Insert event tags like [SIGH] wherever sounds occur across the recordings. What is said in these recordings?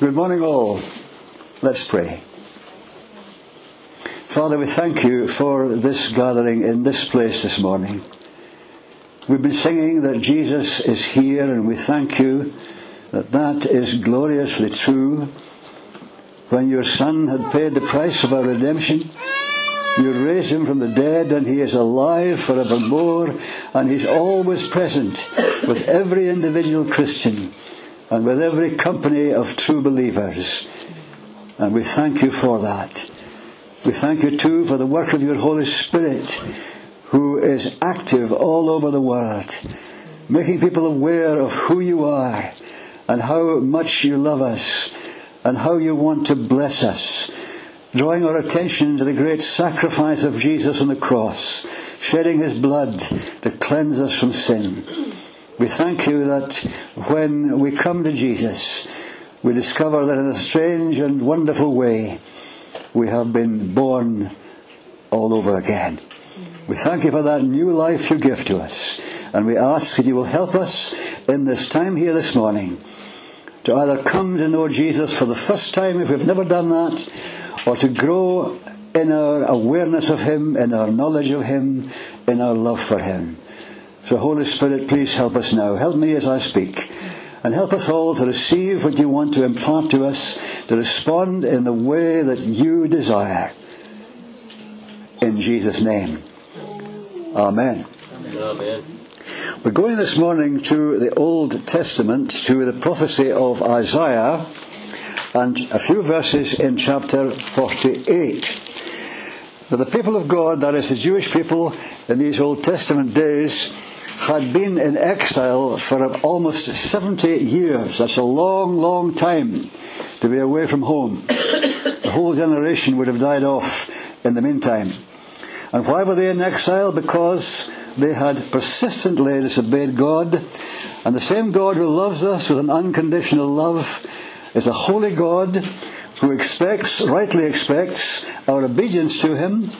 Good morning, all. Let's pray. Father, we thank you for this gathering in this place this morning. We've been singing that Jesus is here, and we thank you that that is gloriously true. When your Son had paid the price of our redemption, you raised him from the dead, and he is alive forevermore, and he's always present with every individual Christian and with every company of true believers. And we thank you for that. We thank you too for the work of your Holy Spirit, who is active all over the world, making people aware of who you are and how much you love us and how you want to bless us, drawing our attention to the great sacrifice of Jesus on the cross, shedding his blood to cleanse us from sin. We thank you that when we come to Jesus, we discover that in a strange and wonderful way, we have been born all over again. We thank you for that new life you give to us. And we ask that you will help us in this time here this morning to either come to know Jesus for the first time if we've never done that, or to grow in our awareness of Him, in our knowledge of Him, in our love for Him. So, Holy Spirit, please help us now. Help me as I speak. And help us all to receive what you want to impart to us, to respond in the way that you desire. In Jesus' name. Amen. Amen. We're going this morning to the Old Testament, to the prophecy of Isaiah, and a few verses in chapter 48. Now, the people of God, that is the Jewish people in these Old Testament days, had been in exile for almost 70 years. That's a long, long time to be away from home. [COUGHS] The whole generation would have died off in the meantime. And why were they in exile? Because they had persistently disobeyed God. And the same God who loves us with an unconditional love is a holy God who expects, rightly expects, our obedience to Him.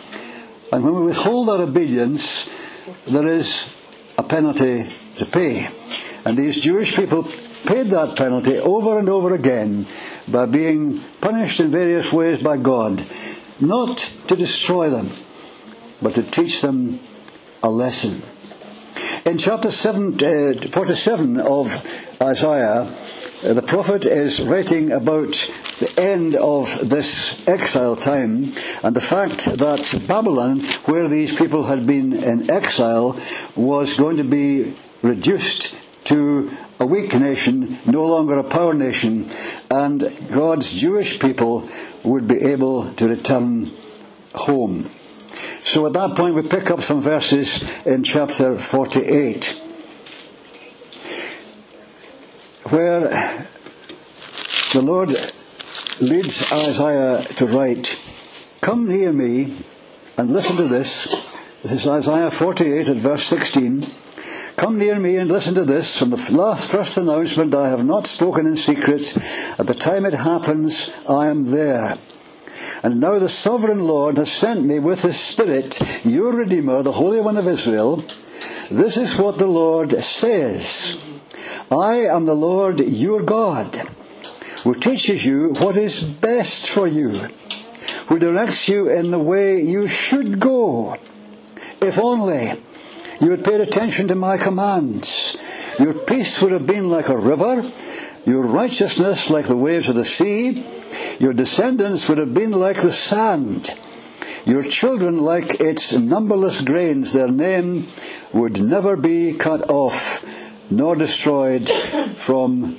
And when we withhold our obedience, there is a penalty to pay. And these Jewish people paid that penalty over and over again by being punished in various ways by God, not to destroy them, but to teach them a lesson. In chapter 7, uh, 47 of Isaiah, Uh, the prophet is writing about the end of this exile time and the fact that Babylon, where these people had been in exile, was going to be reduced to a weak nation, no longer a power nation, and God's Jewish people would be able to return home. So at that point, we pick up some verses in chapter 48, where the Lord leads Isaiah to write, Come near me and listen to this. This is Isaiah 48 at verse 16. Come near me and listen to this. From the last first announcement, I have not spoken in secret. At the time it happens, I am there. And now the sovereign Lord has sent me with his Spirit, your Redeemer, the Holy One of Israel. This is what the Lord says. I am the Lord your God, who teaches you what is best for you, who directs you in the way you should go. If only you had paid attention to my commands, your peace would have been like a river, your righteousness like the waves of the sea. Your descendants would have been like the sand, your children like its numberless grains. Their name would never be cut off nor destroyed from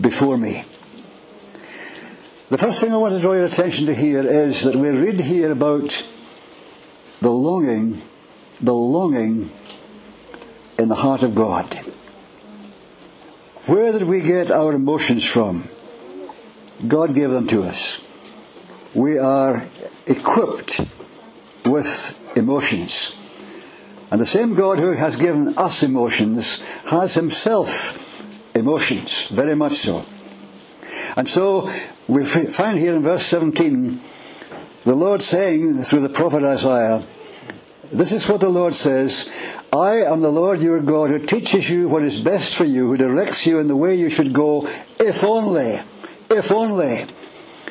before me. The first thing I want to draw your attention to here is that we read here about the longing, the longing in the heart of God. Where did we get our emotions from? God gave them to us. We are equipped with emotions. And the same God who has given us emotions has himself emotions, very much so. And so we find here in verse 17 the Lord saying through the prophet Isaiah, This is what the Lord says I am the Lord your God who teaches you what is best for you, who directs you in the way you should go, if only if only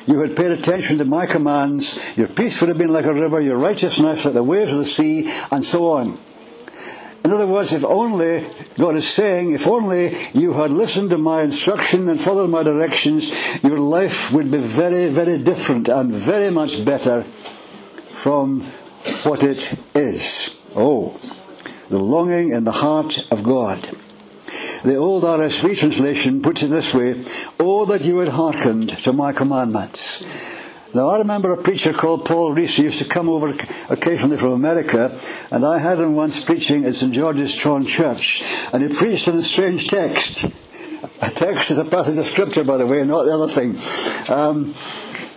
you had paid attention to my commands, your peace would have been like a river, your righteousness like the waves of the sea, and so on. In other words, if only, God is saying, if only you had listened to my instruction and followed my directions, your life would be very, very different and very much better from what it is. Oh, the longing in the heart of God. The old RSV translation puts it this way, Oh, that you had hearkened to my commandments. Now, I remember a preacher called Paul Rees who used to come over occasionally from America, and I had him once preaching at St. George's Tron Church, and he preached in a strange text. A text is a passage of scripture, by the way, not the other thing. Um,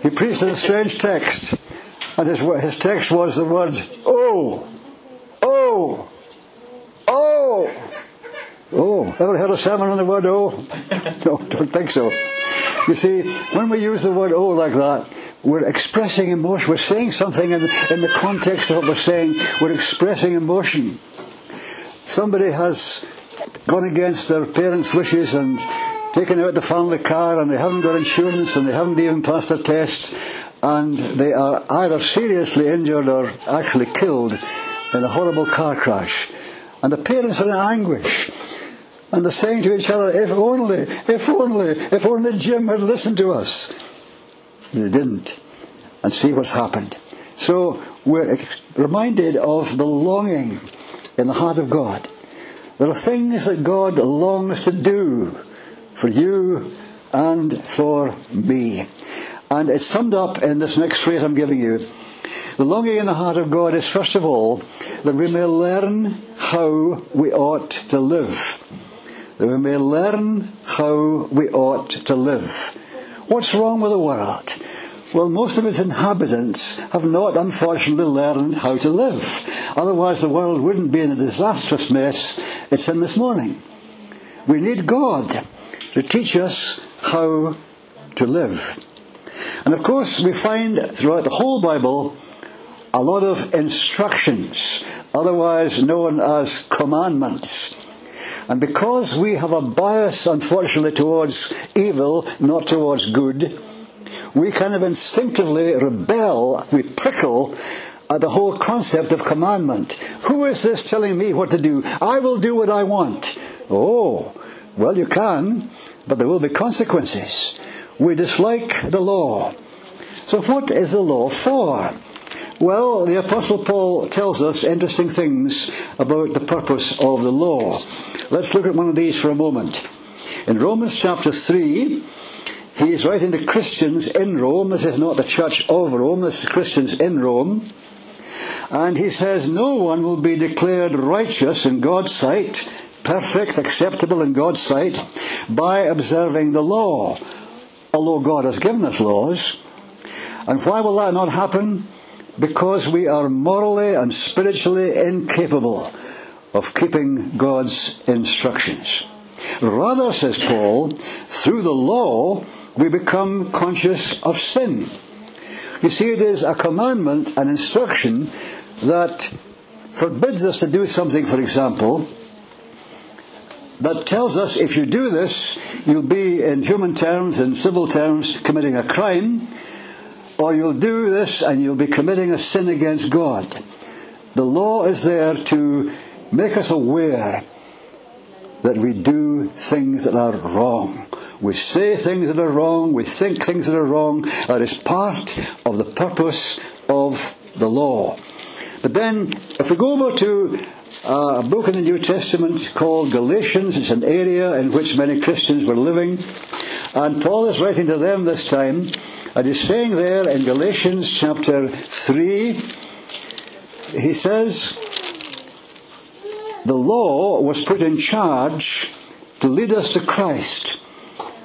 he preached in a strange text, and his, his text was the word, oh, oh, oh. Oh, ever heard a sermon on the word oh? [LAUGHS] no, don't think so. You see, when we use the word oh like that, we're expressing emotion. We're saying something in, in the context of what we're saying. We're expressing emotion. Somebody has gone against their parents' wishes and taken out the family car and they haven't got insurance and they haven't even passed their tests and they are either seriously injured or actually killed in a horrible car crash. And the parents are in anguish. And they're saying to each other, if only, if only, if only Jim had listened to us. They didn't. And see what's happened. So we're reminded of the longing in the heart of God. There are things that God longs to do for you and for me. And it's summed up in this next phrase I'm giving you. The longing in the heart of God is, first of all, that we may learn how we ought to live. That we may learn how we ought to live. What's wrong with the world? Well, most of its inhabitants have not, unfortunately, learned how to live. Otherwise, the world wouldn't be in the disastrous mess it's in this morning. We need God to teach us how to live. And of course, we find throughout the whole Bible a lot of instructions, otherwise known as commandments. And because we have a bias, unfortunately, towards evil, not towards good, we kind of instinctively rebel, we prickle at the whole concept of commandment. Who is this telling me what to do? I will do what I want. Oh, well, you can, but there will be consequences. We dislike the law. So, what is the law for? Well, the Apostle Paul tells us interesting things about the purpose of the law. Let's look at one of these for a moment. In Romans chapter 3, he is writing to Christians in Rome. This is not the church of Rome, this is Christians in Rome. And he says, No one will be declared righteous in God's sight, perfect, acceptable in God's sight, by observing the law, although God has given us laws. And why will that not happen? because we are morally and spiritually incapable of keeping God's instructions. Rather, says Paul, through the law we become conscious of sin. You see, it is a commandment, an instruction that forbids us to do something, for example, that tells us if you do this, you'll be, in human terms, in civil terms, committing a crime, or you'll do this and you'll be committing a sin against God. The law is there to make us aware that we do things that are wrong. We say things that are wrong, we think things that are wrong. That is part of the purpose of the law. But then, if we go over to uh, a book in the New Testament called Galatians, it's an area in which many Christians were living. And Paul is writing to them this time, and he's saying there in Galatians chapter 3, he says, The law was put in charge to lead us to Christ,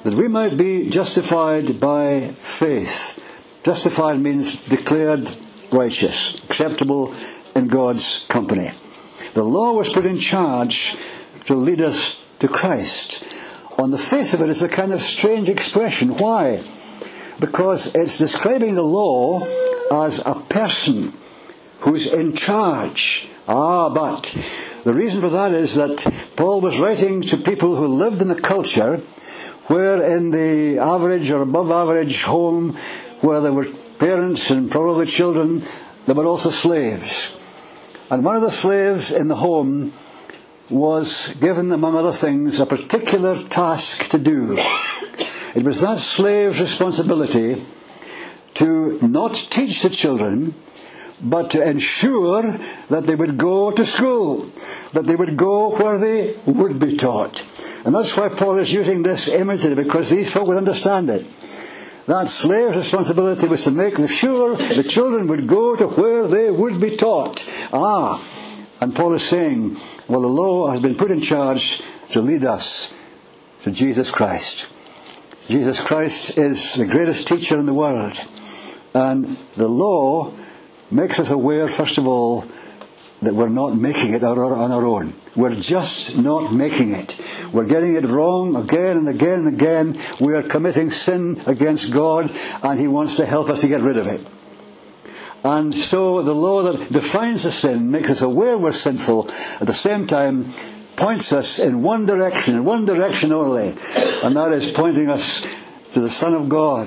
that we might be justified by faith. Justified means declared righteous, acceptable in God's company. The law was put in charge to lead us to Christ on the face of it, it's a kind of strange expression. Why? Because it's describing the law as a person who's in charge. Ah, but the reason for that is that Paul was writing to people who lived in a culture where in the average or above average home where there were parents and probably children, there were also slaves. And one of the slaves in the home was given, among other things, a particular task to do. It was that slave's responsibility to not teach the children, but to ensure that they would go to school, that they would go where they would be taught. And that's why Paul is using this imagery, because these folk would understand it. That slave's responsibility was to make sure the children would go to where they would be taught. Ah, and Paul is saying, well, the law has been put in charge to lead us to Jesus Christ. Jesus Christ is the greatest teacher in the world. And the law makes us aware, first of all, that we're not making it on our own. We're just not making it. We're getting it wrong again and again and again. We are committing sin against God, and He wants to help us to get rid of it. And so the law that defines the sin makes us aware we're sinful, at the same time points us in one direction, in one direction only, and that is pointing us to the Son of God,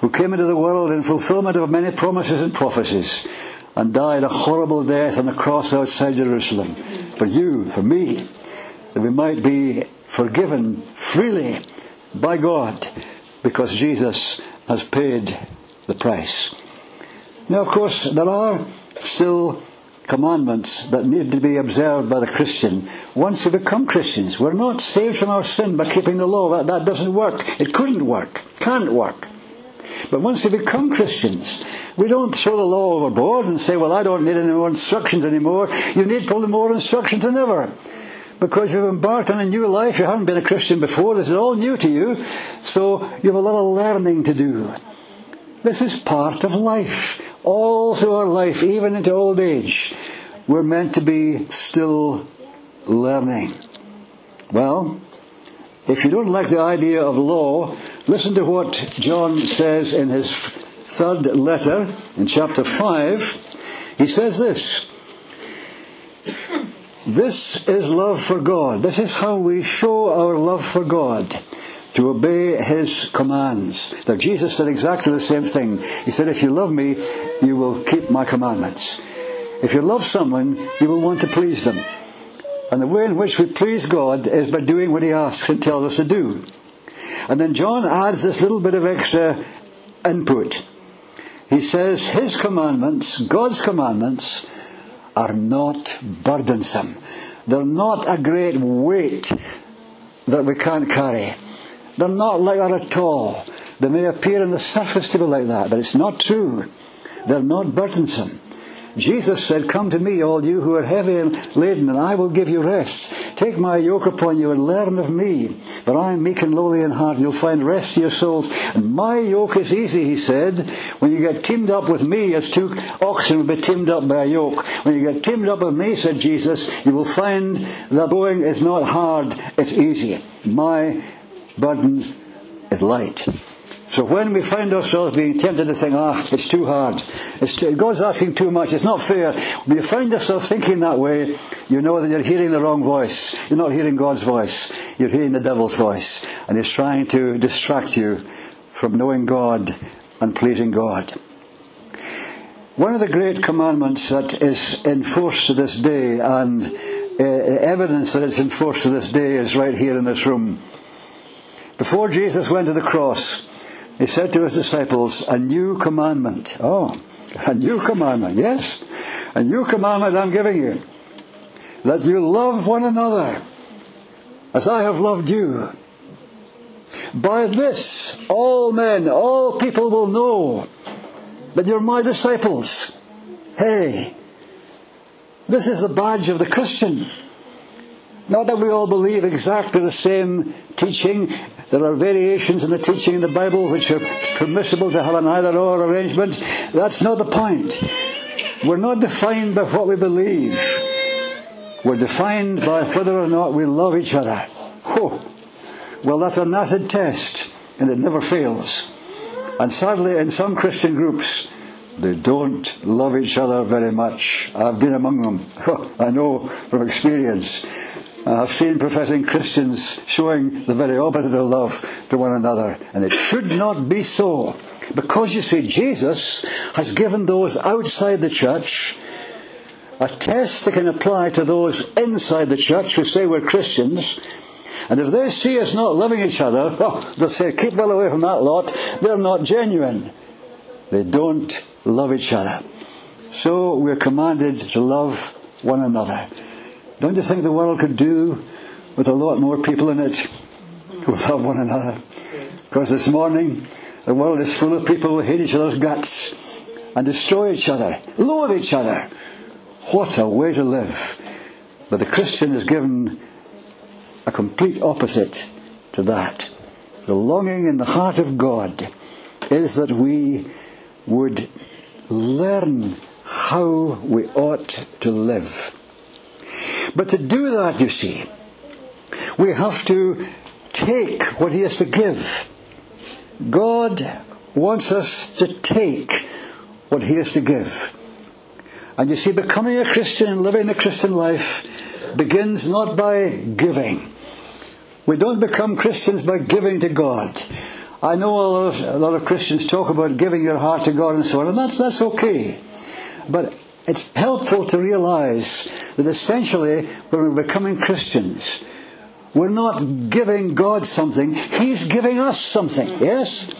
who came into the world in fulfillment of many promises and prophecies, and died a horrible death on the cross outside Jerusalem, for you, for me, that we might be forgiven freely by God, because Jesus has paid the price. Now, of course, there are still commandments that need to be observed by the Christian once we become Christians. We're not saved from our sin by keeping the law. That, that doesn't work. It couldn't work. Can't work. But once we become Christians, we don't throw the law overboard and say, well, I don't need any more instructions anymore. You need probably more instructions than ever. Because you've embarked on a new life. You haven't been a Christian before. This is all new to you. So you have a lot of learning to do. This is part of life all through our life, even into old age, we're meant to be still learning. Well, if you don't like the idea of law, listen to what John says in his third letter in chapter 5. He says this This is love for God. This is how we show our love for God to obey his commands. Now, Jesus said exactly the same thing. He said, If you love me, you will keep my commandments. If you love someone, you will want to please them. And the way in which we please God is by doing what he asks and tells us to do. And then John adds this little bit of extra input. He says, His commandments, God's commandments, are not burdensome. They're not a great weight that we can't carry. They're not like that at all. They may appear on the surface to be like that, but it's not true. They're not burdensome. Jesus said, Come to me, all you who are heavy and laden, and I will give you rest. Take my yoke upon you and learn of me, for I am meek and lowly in heart. You'll find rest to your souls. And my yoke is easy, he said. When you get teamed up with me, as two oxen will be teamed up by a yoke. When you get teamed up with me, said Jesus, you will find that going is not hard, it's easy. My burden is light. So when we find ourselves being tempted to think, ah, it's too hard, it's too, God's asking too much, it's not fair, when you find yourself thinking that way, you know that you're hearing the wrong voice. You're not hearing God's voice, you're hearing the devil's voice. And he's trying to distract you from knowing God and pleasing God. One of the great commandments that is enforced to this day, and uh, evidence that it's enforced to this day, is right here in this room. Before Jesus went to the cross, he said to his disciples, A new commandment. Oh, a new commandment, yes. A new commandment I'm giving you. That you love one another as I have loved you. By this, all men, all people will know that you're my disciples. Hey, this is the badge of the Christian. Not that we all believe exactly the same teaching there are variations in the teaching in the Bible which are permissible to have an either or arrangement. That's not the point. We're not defined by what we believe. We're defined by whether or not we love each other. Oh, well, that's an acid test, and it never fails. And sadly, in some Christian groups, they don't love each other very much. I've been among them. [LAUGHS] I know from experience. Uh, I've seen professing Christians showing the very opposite of love to one another, and it should not be so. Because you see, Jesus has given those outside the church a test that can apply to those inside the church who say we're Christians. And if they see us not loving each other, well, [LAUGHS] oh, they'll say, keep well away from that lot. They're not genuine. They don't love each other. So we're commanded to love one another. Don't you think the world could do with a lot more people in it who love one another? Because this morning, the world is full of people who hate each other's guts and destroy each other, loathe each other. What a way to live. But the Christian is given a complete opposite to that. The longing in the heart of God is that we would learn how we ought to live. But to do that, you see, we have to take what He has to give. God wants us to take what He has to give. And you see, becoming a Christian and living the Christian life begins not by giving. We don't become Christians by giving to God. I know a lot, of, a lot of Christians talk about giving your heart to God and so on, and that's, that's okay. But it's helpful to realize that essentially, when we're becoming Christians, we're not giving God something, He's giving us something, yes?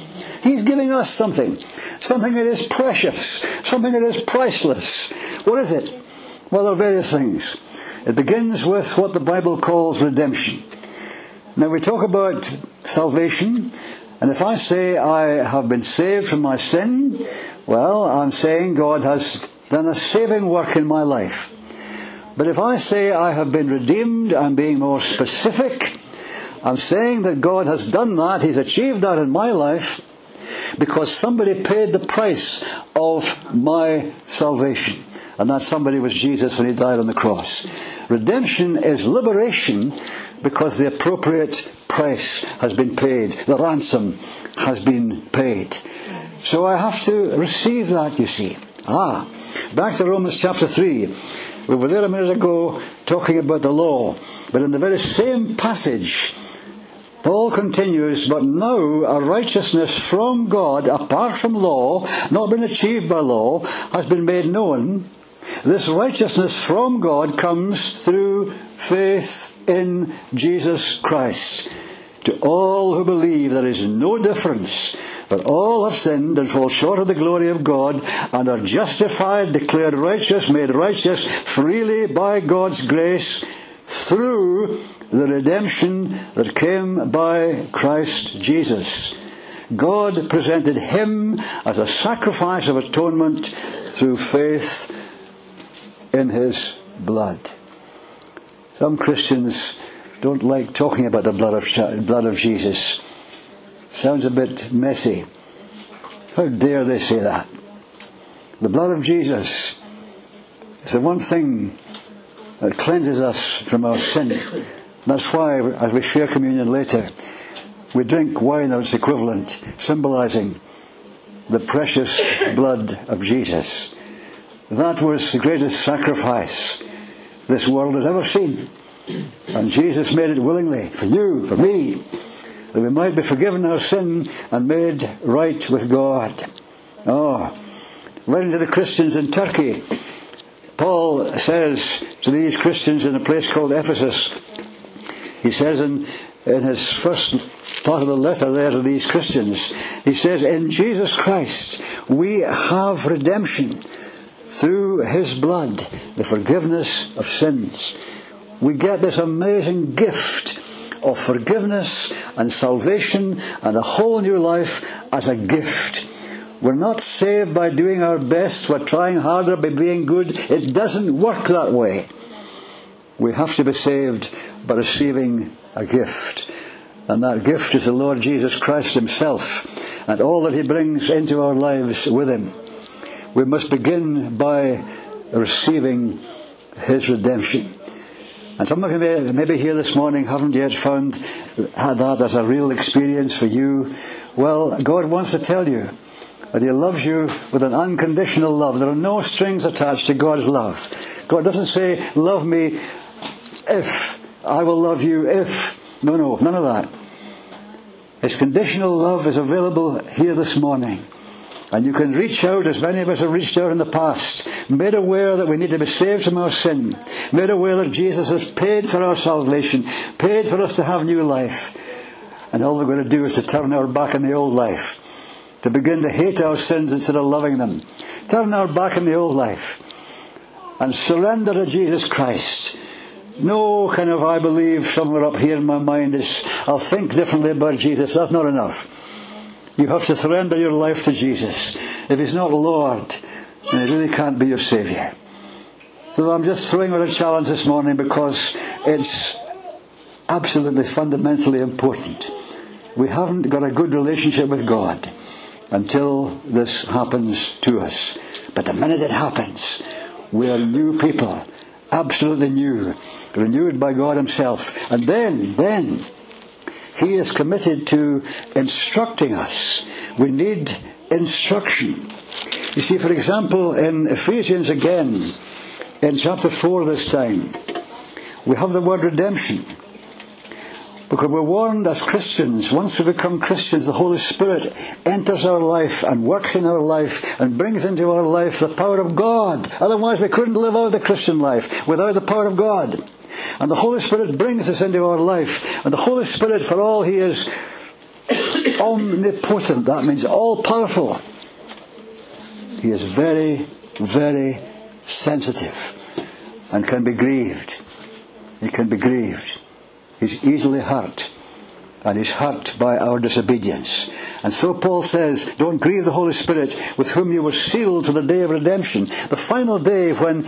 He's giving us something. Something that is precious. Something that is priceless. What is it? Well, there are various things. It begins with what the Bible calls redemption. Now, we talk about salvation, and if I say I have been saved from my sin, well, I'm saying God has done a saving work in my life. But if I say I have been redeemed, I'm being more specific. I'm saying that God has done that, He's achieved that in my life, because somebody paid the price of my salvation. And that somebody was Jesus when he died on the cross. Redemption is liberation because the appropriate price has been paid. The ransom has been paid. So I have to receive that, you see. Ah, back to Romans chapter 3. We were there a minute ago talking about the law. But in the very same passage, Paul continues, but now a righteousness from God, apart from law, not been achieved by law, has been made known. This righteousness from God comes through faith in Jesus Christ. To all who believe, there is no difference, but all have sinned and fall short of the glory of God and are justified, declared righteous, made righteous freely by God's grace through the redemption that came by Christ Jesus. God presented him as a sacrifice of atonement through faith in his blood. Some Christians don't like talking about the blood of, blood of Jesus. Sounds a bit messy. How dare they say that? The blood of Jesus is the one thing that cleanses us from our sin. That's why, as we share communion later, we drink wine or its equivalent, symbolizing the precious blood of Jesus. That was the greatest sacrifice this world has ever seen. And Jesus made it willingly for you, for me, that we might be forgiven our sin and made right with God. Ah, oh, writing to the Christians in Turkey, Paul says to these Christians in a place called Ephesus, he says in, in his first part of the letter there to these Christians, he says, In Jesus Christ we have redemption through his blood, the forgiveness of sins. We get this amazing gift of forgiveness and salvation and a whole new life as a gift. We're not saved by doing our best, we're trying harder by being good. It doesn't work that way. We have to be saved by receiving a gift. And that gift is the Lord Jesus Christ Himself and all that He brings into our lives with Him. We must begin by receiving His redemption. And some of you may, maybe here this morning haven't yet found had that as a real experience for you. Well, God wants to tell you that He loves you with an unconditional love. There are no strings attached to God's love. God doesn't say, Love me if I will love you if. No, no, none of that. His conditional love is available here this morning. And you can reach out as many of us have reached out in the past, made aware that we need to be saved from our sin, made aware that Jesus has paid for our salvation, paid for us to have new life. And all we're going to do is to turn our back on the old life, to begin to hate our sins instead of loving them, turn our back on the old life, and surrender to Jesus Christ. No kind of I believe somewhere up here in my mind is I'll think differently about Jesus. That's not enough. You have to surrender your life to Jesus. If He's not Lord, then He really can't be your Saviour. So I'm just throwing out a challenge this morning because it's absolutely fundamentally important. We haven't got a good relationship with God until this happens to us. But the minute it happens, we are new people, absolutely new, renewed by God Himself. And then, then, He is committed to instructing us. We need instruction. You see, for example, in Ephesians again, in chapter 4 this time, we have the word redemption. Because we're warned as Christians, once we become Christians, the Holy Spirit enters our life and works in our life and brings into our life the power of God. Otherwise, we couldn't live out the Christian life without the power of God. And the Holy Spirit brings us into our life. And the Holy Spirit, for all He is [COUGHS] omnipotent, that means all powerful, He is very, very sensitive and can be grieved. He can be grieved. He's easily hurt. And he's hurt by our disobedience. And so Paul says, don't grieve the Holy Spirit with whom you were sealed for the day of redemption. The final day when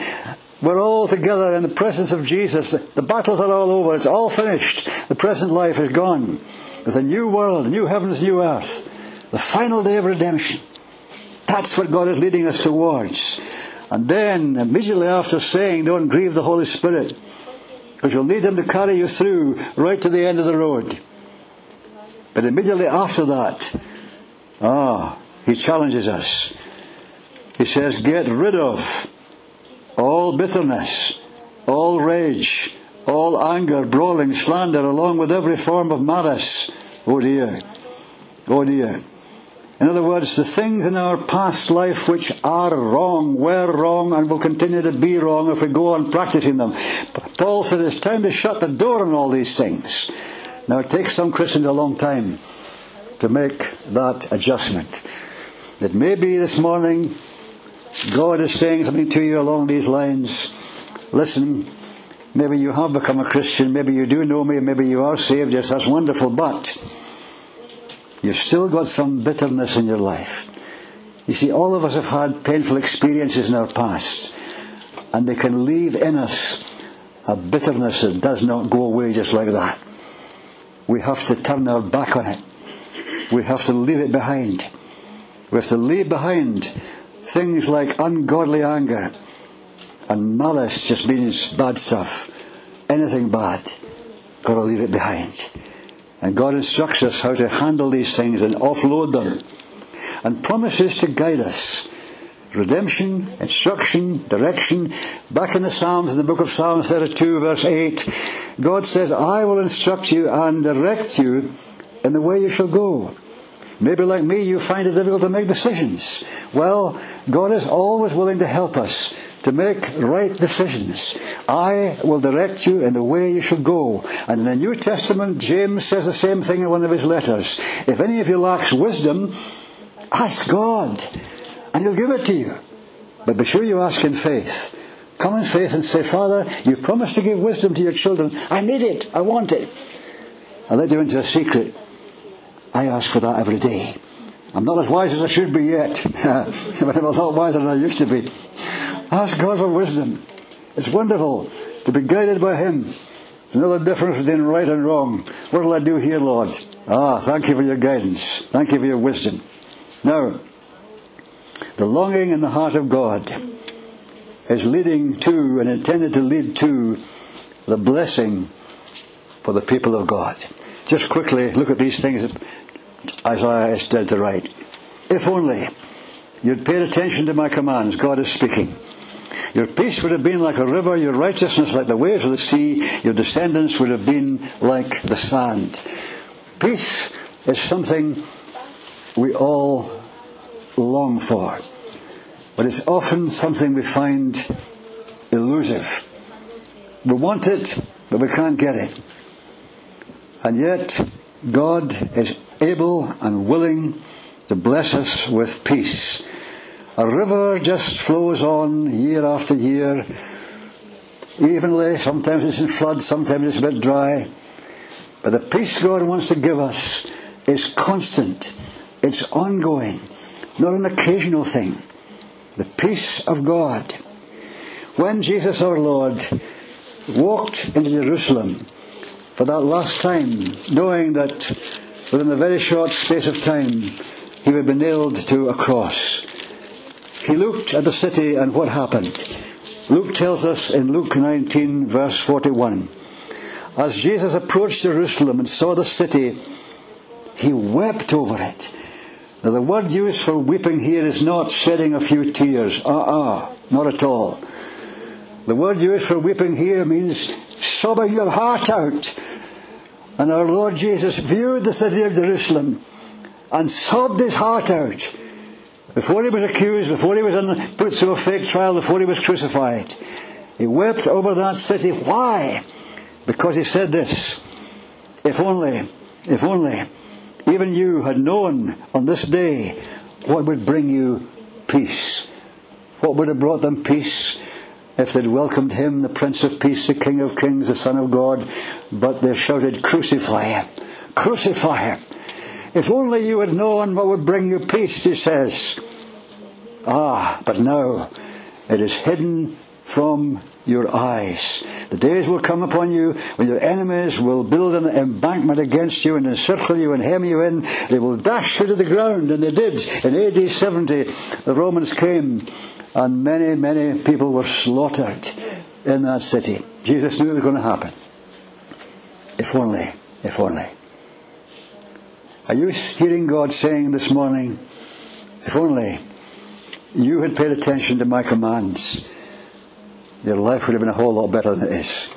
we're all together in the presence of Jesus. The battles are all over. It's all finished. The present life is gone. There's a new world, new heavens, new earth. The final day of redemption. That's what God is leading us towards. And then, immediately after saying, don't grieve the Holy Spirit, because you'll need Him to carry you through right to the end of the road. But immediately after that, ah, He challenges us. He says, Get rid of all bitterness, all rage, all anger, brawling, slander, along with every form of malice. Oh dear. Oh dear. In other words, the things in our past life which are wrong, were wrong, and will continue to be wrong if we go on practicing them. Paul said it's time to shut the door on all these things. Now, it takes some Christians a long time to make that adjustment. It may be this morning God is saying something to you along these lines. Listen, maybe you have become a Christian, maybe you do know me, maybe you are saved, yes, that's wonderful, but You've still got some bitterness in your life. You see, all of us have had painful experiences in our past, and they can leave in us a bitterness that does not go away just like that. We have to turn our back on it. We have to leave it behind. We have to leave behind things like ungodly anger and malice just means bad stuff. Anything bad, got to leave it behind. And God instructs us how to handle these things and offload them. And promises to guide us. Redemption, instruction, direction. Back in the Psalms, in the book of Psalms 32, verse 8, God says, I will instruct you and direct you in the way you shall go. Maybe like me, you find it difficult to make decisions. Well, God is always willing to help us to make right decisions. I will direct you in the way you should go. And in the New Testament, James says the same thing in one of his letters. If any of you lacks wisdom, ask God, and he'll give it to you. But be sure you ask in faith. Come in faith and say, Father, you promised to give wisdom to your children. I need it. I want it. I'll let you into a secret. I ask for that every day. I'm not as wise as I should be yet, [LAUGHS] but I'm a lot wiser than I used to be. Ask God for wisdom. It's wonderful to be guided by Him. There's another difference between right and wrong. What will I do here, Lord? Ah, thank you for your guidance. Thank you for your wisdom. Now, the longing in the heart of God is leading to and intended to lead to the blessing for the people of God. Just quickly look at these things Isaiah is dead to write. If only you'd paid attention to my commands, God is speaking. Your peace would have been like a river, your righteousness like the waves of the sea, your descendants would have been like the sand. Peace is something we all long for, but it's often something we find elusive. We want it, but we can't get it. And yet, God is able and willing to bless us with peace. A river just flows on year after year, evenly. Sometimes it's in flood, sometimes it's a bit dry. But the peace God wants to give us is constant, it's ongoing, not an occasional thing. The peace of God. When Jesus our Lord walked into Jerusalem for that last time, knowing that within a very short space of time he would be nailed to a cross, he looked at the city and what happened. Luke tells us in Luke 19, verse 41 As Jesus approached Jerusalem and saw the city, he wept over it. Now, the word used for weeping here is not shedding a few tears. Ah, uh-uh, not at all. The word used for weeping here means sobbing your heart out. And our Lord Jesus viewed the city of Jerusalem and sobbed his heart out before he was accused, before he was put through a fake trial, before he was crucified. He wept over that city. Why? Because he said this If only, if only even you had known on this day what would bring you peace. What would have brought them peace if they'd welcomed him, the Prince of Peace, the King of Kings, the Son of God, but they shouted, Crucify him! Crucify him! If only you had known what would bring you peace, he says. Ah, but now it is hidden from your eyes. The days will come upon you when your enemies will build an embankment against you and encircle you and hem you in. They will dash you to the ground, and they did. In AD 70, the Romans came, and many, many people were slaughtered in that city. Jesus knew it was going to happen. If only, if only. Are you hearing God saying this morning, if only you had paid attention to my commands? Your life would have been a whole lot better than it is.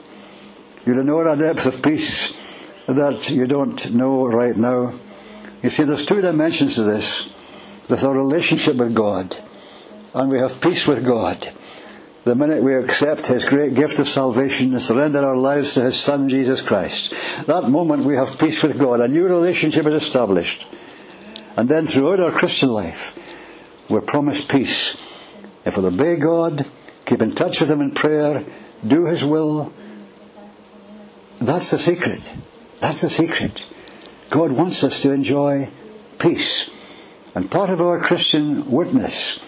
You'd have known a depth of peace that you don't know right now. You see, there's two dimensions to this. There's our relationship with God, and we have peace with God. The minute we accept His great gift of salvation and surrender our lives to His Son, Jesus Christ, that moment we have peace with God. A new relationship is established. And then throughout our Christian life, we're promised peace. If we obey God, keep in touch with Him in prayer, do His will. That's the secret. That's the secret. God wants us to enjoy peace. And part of our Christian witness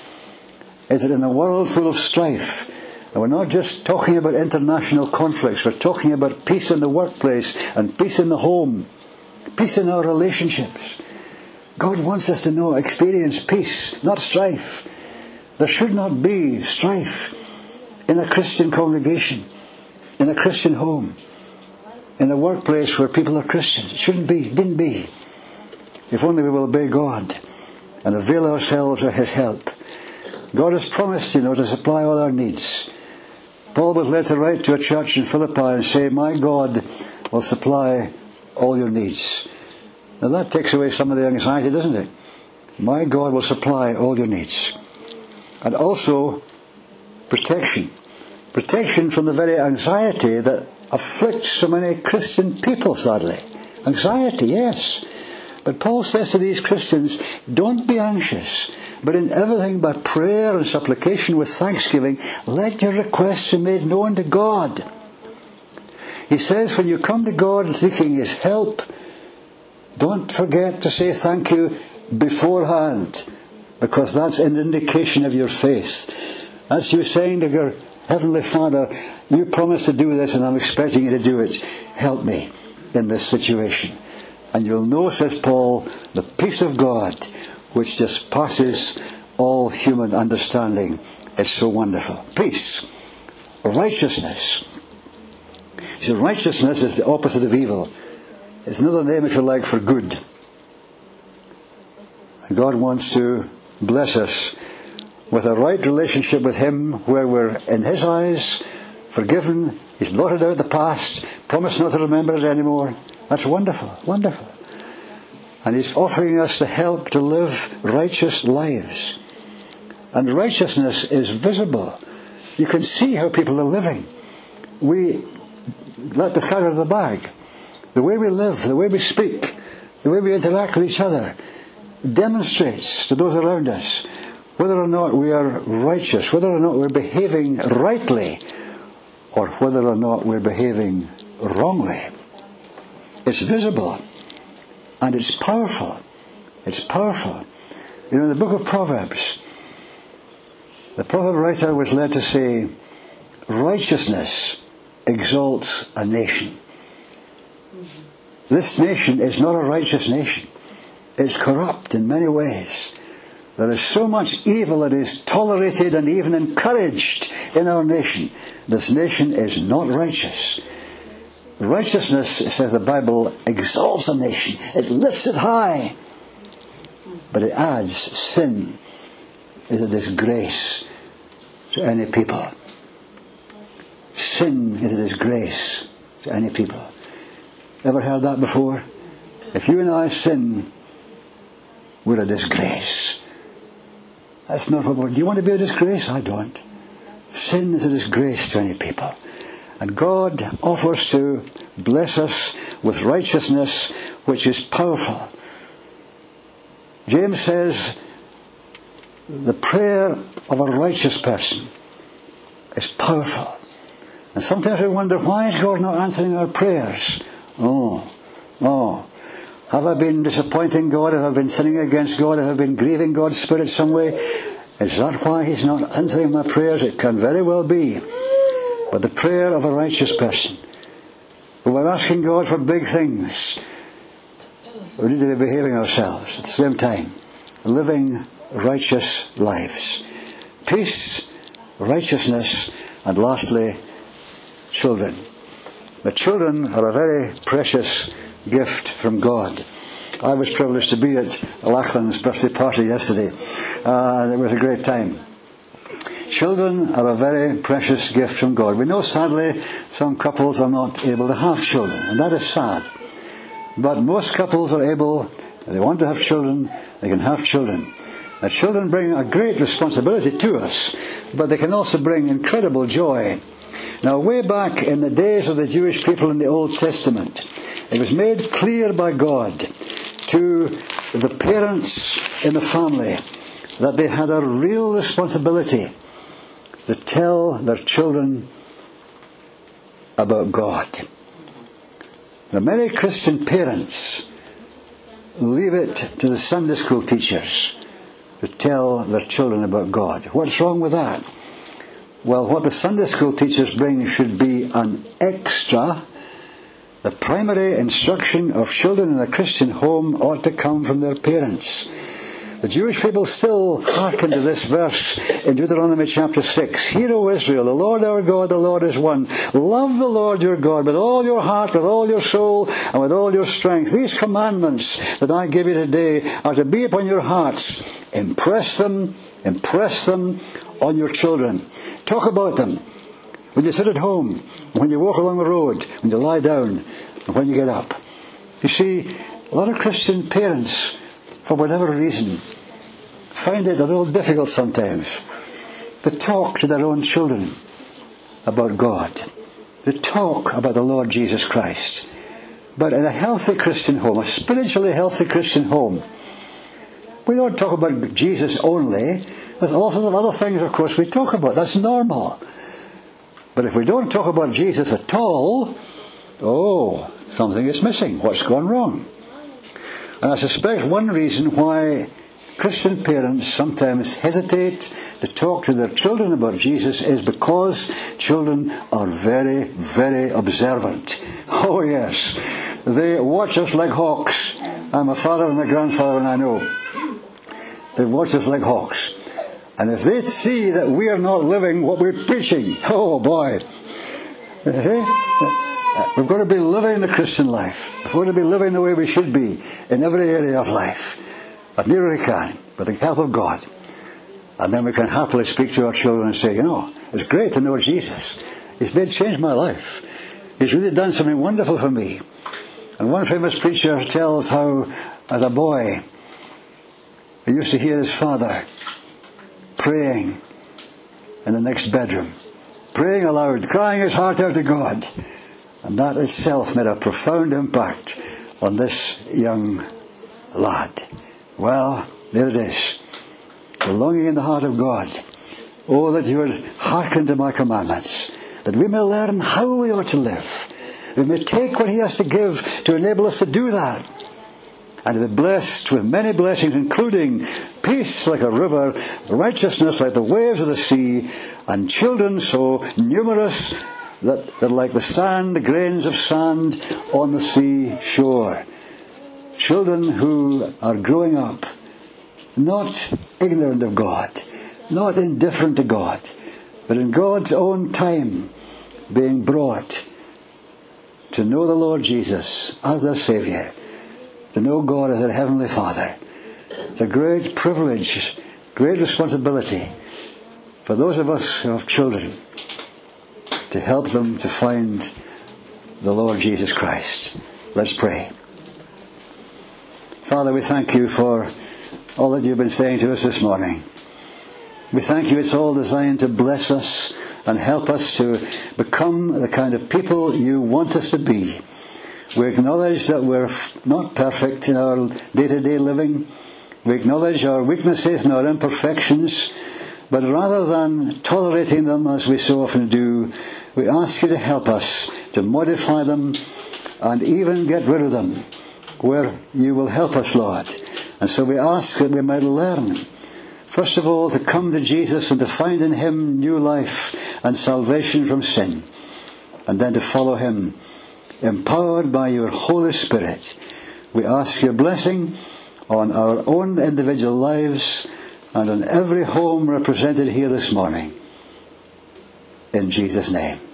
is that in a world full of strife, and we're not just talking about international conflicts, we're talking about peace in the workplace and peace in the home, peace in our relationships. God wants us to know, experience peace, not strife. There should not be strife in a Christian congregation, in a Christian home, in a workplace where people are Christians. It shouldn't be, it didn't be. If only we will obey God and avail ourselves of His help. God has promised, you know, to supply all our needs. Paul was to write to a church in Philippi and say, My God will supply all your needs. Now that takes away some of the anxiety, doesn't it? My God will supply all your needs. And also, protection. Protection from the very anxiety that afflicts so many Christian people, sadly. Anxiety, yes. But Paul says to these Christians, don't be anxious, but in everything by prayer and supplication with thanksgiving, let your requests be made known to God. He says, when you come to God seeking His help, don't forget to say thank you beforehand, because that's an indication of your faith. That's you saying to your Heavenly Father, you promised to do this and I'm expecting you to do it. Help me in this situation. And you'll know, says Paul, the peace of God, which just passes all human understanding, is so wonderful. Peace. Righteousness. See, righteousness is the opposite of evil. It's another name, if you like, for good. And God wants to bless us with a right relationship with Him where we're in His eyes forgiven, He's blotted out the past, promised not to remember it anymore. That's wonderful, wonderful. And He's offering us the help to live righteous lives. And righteousness is visible. You can see how people are living. We let the cat out of the bag. The way we live, the way we speak, the way we interact with each other demonstrates to those around us whether or not we are righteous, whether or not we're behaving rightly, or whether or not we're behaving wrongly. It's visible and it's powerful. It's powerful. You know, in the book of Proverbs, the proverb writer was led to say, righteousness exalts a nation. This nation is not a righteous nation. It's corrupt in many ways. There is so much evil that is tolerated and even encouraged in our nation. This nation is not righteous. Righteousness, says the Bible, exalts a nation. It lifts it high. But it adds sin is a disgrace to any people. Sin is a disgrace to any people. Ever heard that before? If you and I sin, we're a disgrace. That's not what. Do you want to be a disgrace? I don't. Sin is a disgrace to any people. And God offers to bless us with righteousness which is powerful. James says, the prayer of a righteous person is powerful. And sometimes we wonder, why is God not answering our prayers? Oh, oh. Have I been disappointing God? Have I been sinning against God? Have I been grieving God's Spirit some way? Is that why He's not answering my prayers? It can very well be. But the prayer of a righteous person, when we're asking God for big things, we need to be behaving ourselves at the same time, living righteous lives. Peace, righteousness, and lastly, children. The children are a very precious gift from God. I was privileged to be at Lachlan's birthday party yesterday, uh, it was a great time. Children are a very precious gift from God. We know sadly some couples are not able to have children, and that is sad. But most couples are able, they want to have children, they can have children. Now, children bring a great responsibility to us, but they can also bring incredible joy. Now, way back in the days of the Jewish people in the Old Testament, it was made clear by God to the parents in the family that they had a real responsibility to tell their children about God. The many Christian parents leave it to the Sunday school teachers to tell their children about God. What's wrong with that? Well, what the Sunday school teachers bring should be an extra the primary instruction of children in a Christian home ought to come from their parents. The Jewish people still hearken to this verse in Deuteronomy chapter 6. Hear, O Israel, the Lord our God, the Lord is one. Love the Lord your God with all your heart, with all your soul, and with all your strength. These commandments that I give you today are to be upon your hearts. Impress them, impress them on your children. Talk about them when you sit at home, when you walk along the road, when you lie down, and when you get up. You see, a lot of Christian parents, for whatever reason, find it a little difficult sometimes to talk to their own children about God, to talk about the Lord Jesus Christ. But in a healthy Christian home, a spiritually healthy Christian home, we don't talk about Jesus only. There's all sorts of other things, of course, we talk about. That's normal. But if we don't talk about Jesus at all, oh, something is missing. What's gone wrong? And I suspect one reason why Christian parents sometimes hesitate to talk to their children about Jesus is because children are very, very observant. [LAUGHS] Oh, yes. They watch us like hawks. I'm a father and a grandfather, and I know. They watch us like hawks. And if they see that we are not living what we're preaching, oh boy. We've got to be living the Christian life. We've got to be living the way we should be in every area of life. As near as we can, with the help of God. And then we can happily speak to our children and say, you know, it's great to know Jesus. He's made changed my life. He's really done something wonderful for me. And one famous preacher tells how, as a boy, he used to hear his father praying in the next bedroom, praying aloud, crying his heart out to God. And that itself made a profound impact on this young lad. Well, there it is. The longing in the heart of God. Oh, that you would hearken to my commandments, that we may learn how we ought to live. We may take what He has to give to enable us to do that. And to be blessed with many blessings, including peace like a river, righteousness like the waves of the sea, and children so numerous that they're like the sand, the grains of sand on the sea shore. Children who are growing up not ignorant of God, not indifferent to God, but in God's own time being brought to know the Lord Jesus as their Saviour, to know God as their Heavenly Father. It's a great privilege, great responsibility for those of us who have children to help them to find the Lord Jesus Christ. Let's pray. Father, we thank you for all that you've been saying to us this morning. We thank you, it's all designed to bless us and help us to become the kind of people you want us to be. We acknowledge that we're not perfect in our day to day living. We acknowledge our weaknesses and our imperfections. But rather than tolerating them as we so often do, we ask you to help us to modify them and even get rid of them where you will help us, Lord. And so we ask that we might learn, first of all, to come to Jesus and to find in Him new life and salvation from sin, and then to follow Him, empowered by your Holy Spirit. We ask your blessing on our own individual lives and on every home represented here this morning. In Jesus' name.